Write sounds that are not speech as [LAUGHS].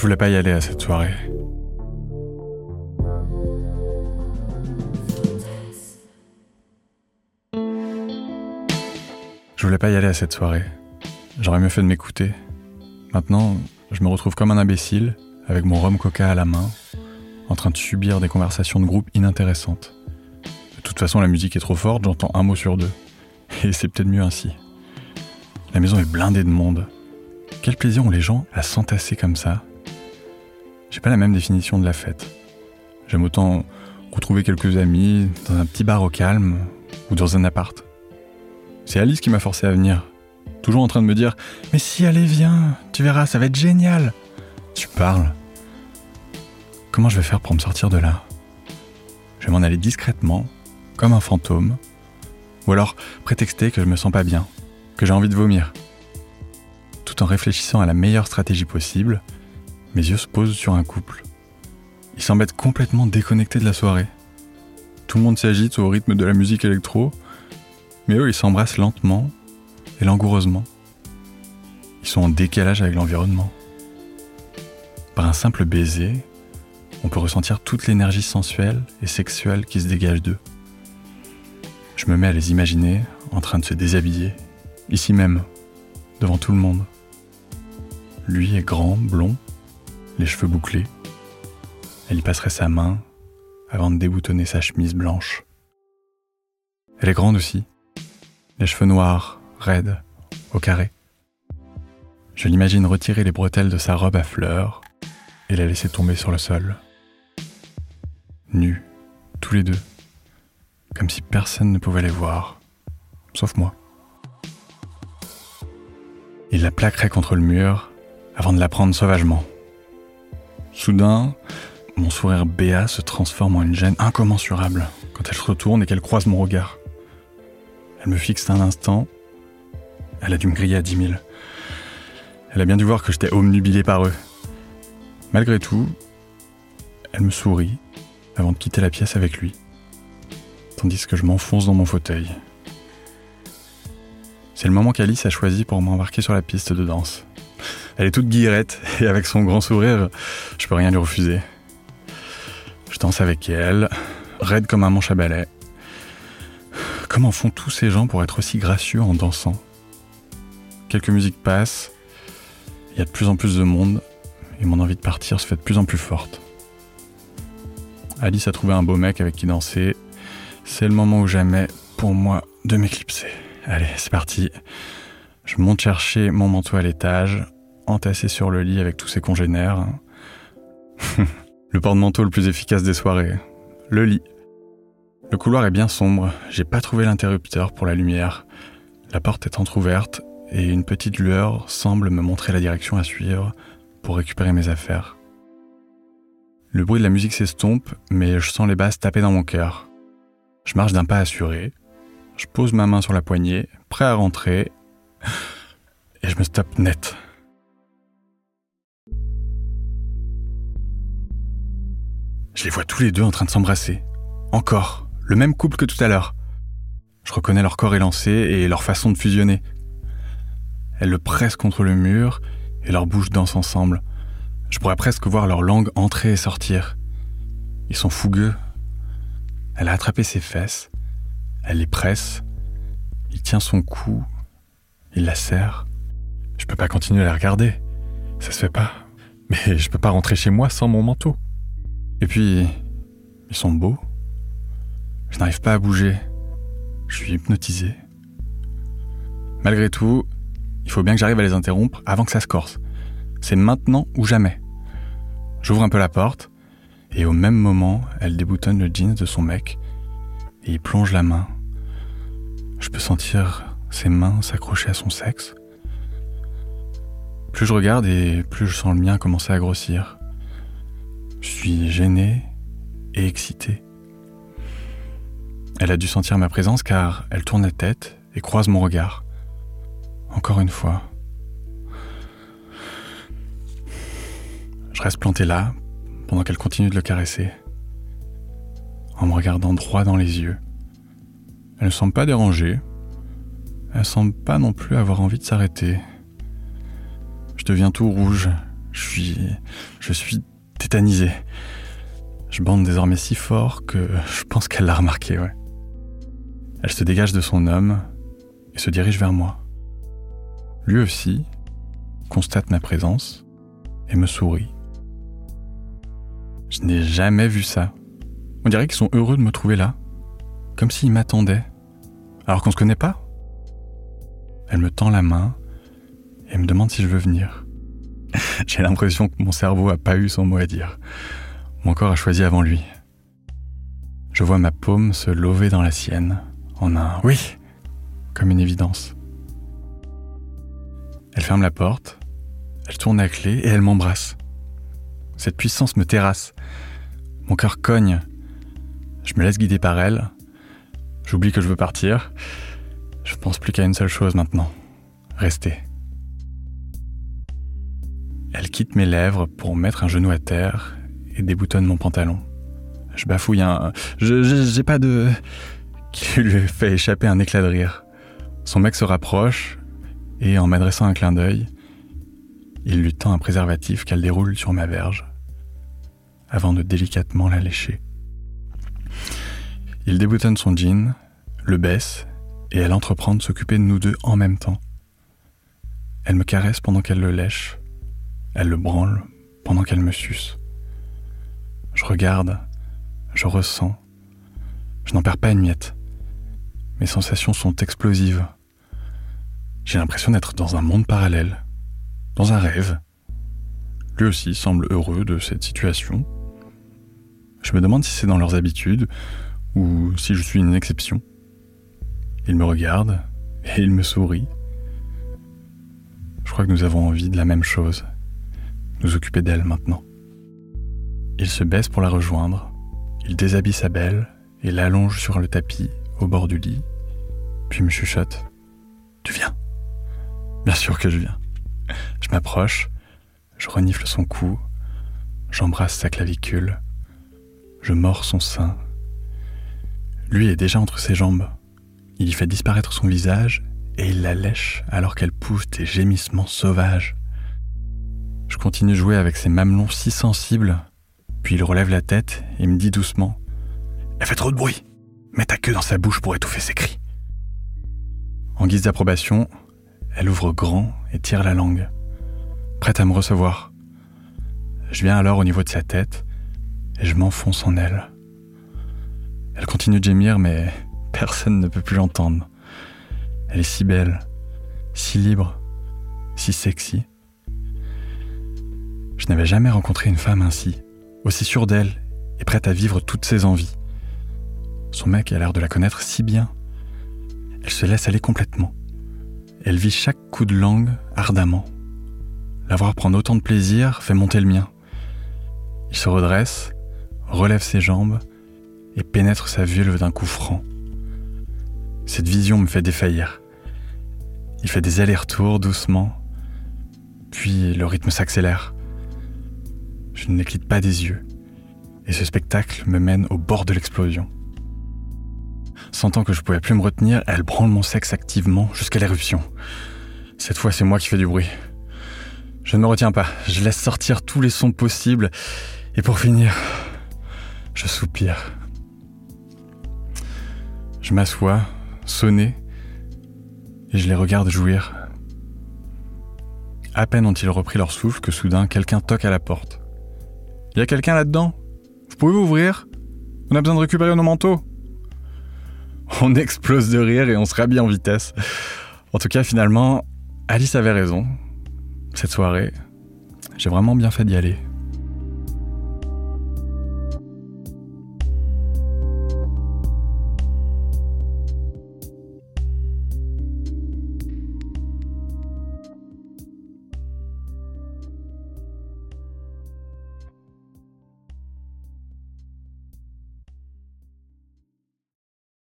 Je voulais pas y aller à cette soirée. Je voulais pas y aller à cette soirée. J'aurais mieux fait de m'écouter. Maintenant, je me retrouve comme un imbécile, avec mon rhum coca à la main, en train de subir des conversations de groupe inintéressantes. De toute façon, la musique est trop forte, j'entends un mot sur deux. [LAUGHS] Et c'est peut-être mieux ainsi. La maison est blindée de monde. Quel plaisir ont les gens à s'entasser comme ça. J'ai pas la même définition de la fête. J'aime autant retrouver quelques amis dans un petit bar au calme ou dans un appart. C'est Alice qui m'a forcé à venir. Toujours en train de me dire Mais si, allez, viens, tu verras, ça va être génial. Tu parles. Comment je vais faire pour me sortir de là? Je vais m'en aller discrètement, comme un fantôme, ou alors prétexter que je me sens pas bien, que j'ai envie de vomir. Tout en réfléchissant à la meilleure stratégie possible, mes yeux se posent sur un couple. Ils semblent être complètement déconnectés de la soirée. Tout le monde s'agite au rythme de la musique électro, mais eux, ils s'embrassent lentement et langoureusement. Ils sont en décalage avec l'environnement. Par un simple baiser, on peut ressentir toute l'énergie sensuelle et sexuelle qui se dégage d'eux. Je me mets à les imaginer en train de se déshabiller, ici même, devant tout le monde. Lui est grand, blond, les cheveux bouclés. Elle y passerait sa main avant de déboutonner sa chemise blanche. Elle est grande aussi, les cheveux noirs, raides, au carré. Je l'imagine retirer les bretelles de sa robe à fleurs et la laisser tomber sur le sol. Nus, tous les deux, comme si personne ne pouvait les voir, sauf moi. Il la plaquerait contre le mur avant de la prendre sauvagement. Soudain, mon sourire béat se transforme en une gêne incommensurable quand elle se retourne et qu'elle croise mon regard. Elle me fixe un instant. Elle a dû me griller à dix mille. Elle a bien dû voir que j'étais omnubilé par eux. Malgré tout, elle me sourit avant de quitter la pièce avec lui, tandis que je m'enfonce dans mon fauteuil. C'est le moment qu'Alice a choisi pour m'embarquer sur la piste de danse. Elle est toute guillerette [LAUGHS] et avec son grand sourire, je peux rien lui refuser. Je danse avec elle, raide comme un manche à balai, Comment font tous ces gens pour être aussi gracieux en dansant? Quelques musiques passent, il y a de plus en plus de monde, et mon envie de partir se fait de plus en plus forte. Alice a trouvé un beau mec avec qui danser. C'est le moment ou jamais pour moi de m'éclipser. Allez, c'est parti. Je monte chercher mon manteau à l'étage, entassé sur le lit avec tous ses congénères. [LAUGHS] le porte-manteau le plus efficace des soirées. Le lit. Le couloir est bien sombre, j'ai pas trouvé l'interrupteur pour la lumière. La porte est entr'ouverte et une petite lueur semble me montrer la direction à suivre pour récupérer mes affaires. Le bruit de la musique s'estompe, mais je sens les basses taper dans mon cœur. Je marche d'un pas assuré, je pose ma main sur la poignée, prêt à rentrer, [LAUGHS] et je me stoppe net. Je les vois tous les deux en train de s'embrasser. Encore le même couple que tout à l'heure. Je reconnais leur corps élancé et leur façon de fusionner. Elles le pressent contre le mur et leurs bouches dansent ensemble. Je pourrais presque voir leur langue entrer et sortir. Ils sont fougueux. Elle a attrapé ses fesses, elle les presse, il tient son cou, il la serre. Je peux pas continuer à la regarder, ça se fait pas. Mais je peux pas rentrer chez moi sans mon manteau. Et puis, ils sont beaux. Je n'arrive pas à bouger. Je suis hypnotisé. Malgré tout, il faut bien que j'arrive à les interrompre avant que ça se corse. C'est maintenant ou jamais. J'ouvre un peu la porte, et au même moment, elle déboutonne le jeans de son mec, et il plonge la main. Je peux sentir ses mains s'accrocher à son sexe. Plus je regarde et plus je sens le mien commencer à grossir. Suis gêné et excité. Elle a dû sentir ma présence car elle tourne la tête et croise mon regard. Encore une fois. Je reste planté là pendant qu'elle continue de le caresser, en me regardant droit dans les yeux. Elle ne semble pas dérangée. Elle ne semble pas non plus avoir envie de s'arrêter. Je deviens tout rouge Je suis. Je suis tétanisé. Je bande désormais si fort que je pense qu'elle l'a remarqué, ouais. Elle se dégage de son homme et se dirige vers moi. Lui aussi constate ma présence et me sourit. Je n'ai jamais vu ça. On dirait qu'ils sont heureux de me trouver là, comme s'ils m'attendaient, alors qu'on se connaît pas. Elle me tend la main et me demande si je veux venir. [LAUGHS] J'ai l'impression que mon cerveau a pas eu son mot à dire. Mon corps a choisi avant lui. Je vois ma paume se lever dans la sienne, en un oui, comme une évidence. Elle ferme la porte, elle tourne la clé et elle m'embrasse. Cette puissance me terrasse. Mon cœur cogne. Je me laisse guider par elle. J'oublie que je veux partir. Je pense plus qu'à une seule chose maintenant. Rester. Elle quitte mes lèvres pour mettre un genou à terre et déboutonne mon pantalon. Je bafouille un. Je, j'ai pas de. qui lui [LAUGHS] fait échapper un éclat de rire. Son mec se rapproche et, en m'adressant un clin d'œil, il lui tend un préservatif qu'elle déroule sur ma verge avant de délicatement la lécher. Il déboutonne son jean, le baisse et elle entreprend de s'occuper de nous deux en même temps. Elle me caresse pendant qu'elle le lèche, elle le branle pendant qu'elle me suce. Je regarde, je ressens, je n'en perds pas une miette. Mes sensations sont explosives. J'ai l'impression d'être dans un monde parallèle, dans un rêve. Lui aussi semble heureux de cette situation. Je me demande si c'est dans leurs habitudes ou si je suis une exception. Il me regarde et il me sourit. Je crois que nous avons envie de la même chose, nous occuper d'elle maintenant. Il se baisse pour la rejoindre, il déshabille sa belle et l'allonge sur le tapis au bord du lit, puis me chuchote. Tu viens Bien sûr que je viens. Je m'approche, je renifle son cou, j'embrasse sa clavicule, je mords son sein. Lui est déjà entre ses jambes. Il y fait disparaître son visage et il la lèche alors qu'elle pousse des gémissements sauvages. Je continue de jouer avec ses mamelons si sensibles, puis il relève la tête et me dit doucement Elle fait trop de bruit Mets ta queue dans sa bouche pour étouffer ses cris. En guise d'approbation, elle ouvre grand et tire la langue, prête à me recevoir. Je viens alors au niveau de sa tête et je m'enfonce en elle. Elle continue de gémir, mais [LAUGHS] personne ne peut plus l'entendre. Elle est si belle, si libre, si sexy. Je n'avais jamais rencontré une femme ainsi, aussi sûre d'elle et prête à vivre toutes ses envies. Son mec a l'air de la connaître si bien. Elle se laisse aller complètement. Elle vit chaque coup de langue ardemment. La voir prendre autant de plaisir fait monter le mien. Il se redresse, relève ses jambes et pénètre sa vulve d'un coup franc. Cette vision me fait défaillir. Il fait des allers-retours doucement, puis le rythme s'accélère. Je ne l'éclite pas des yeux, et ce spectacle me mène au bord de l'explosion. Sentant que je pouvais plus me retenir, elle branle mon sexe activement jusqu'à l'éruption. Cette fois, c'est moi qui fais du bruit. Je ne me retiens pas, je laisse sortir tous les sons possibles, et pour finir, je soupire. Je m'assois, sonné, et je les regarde jouir. À peine ont-ils repris leur souffle que soudain quelqu'un toque à la porte. Y a quelqu'un là-dedans? Vous pouvez ouvrir On a besoin de récupérer nos manteaux. On explose de rire et on se rhabille en vitesse. En tout cas, finalement, Alice avait raison. Cette soirée, j'ai vraiment bien fait d'y aller.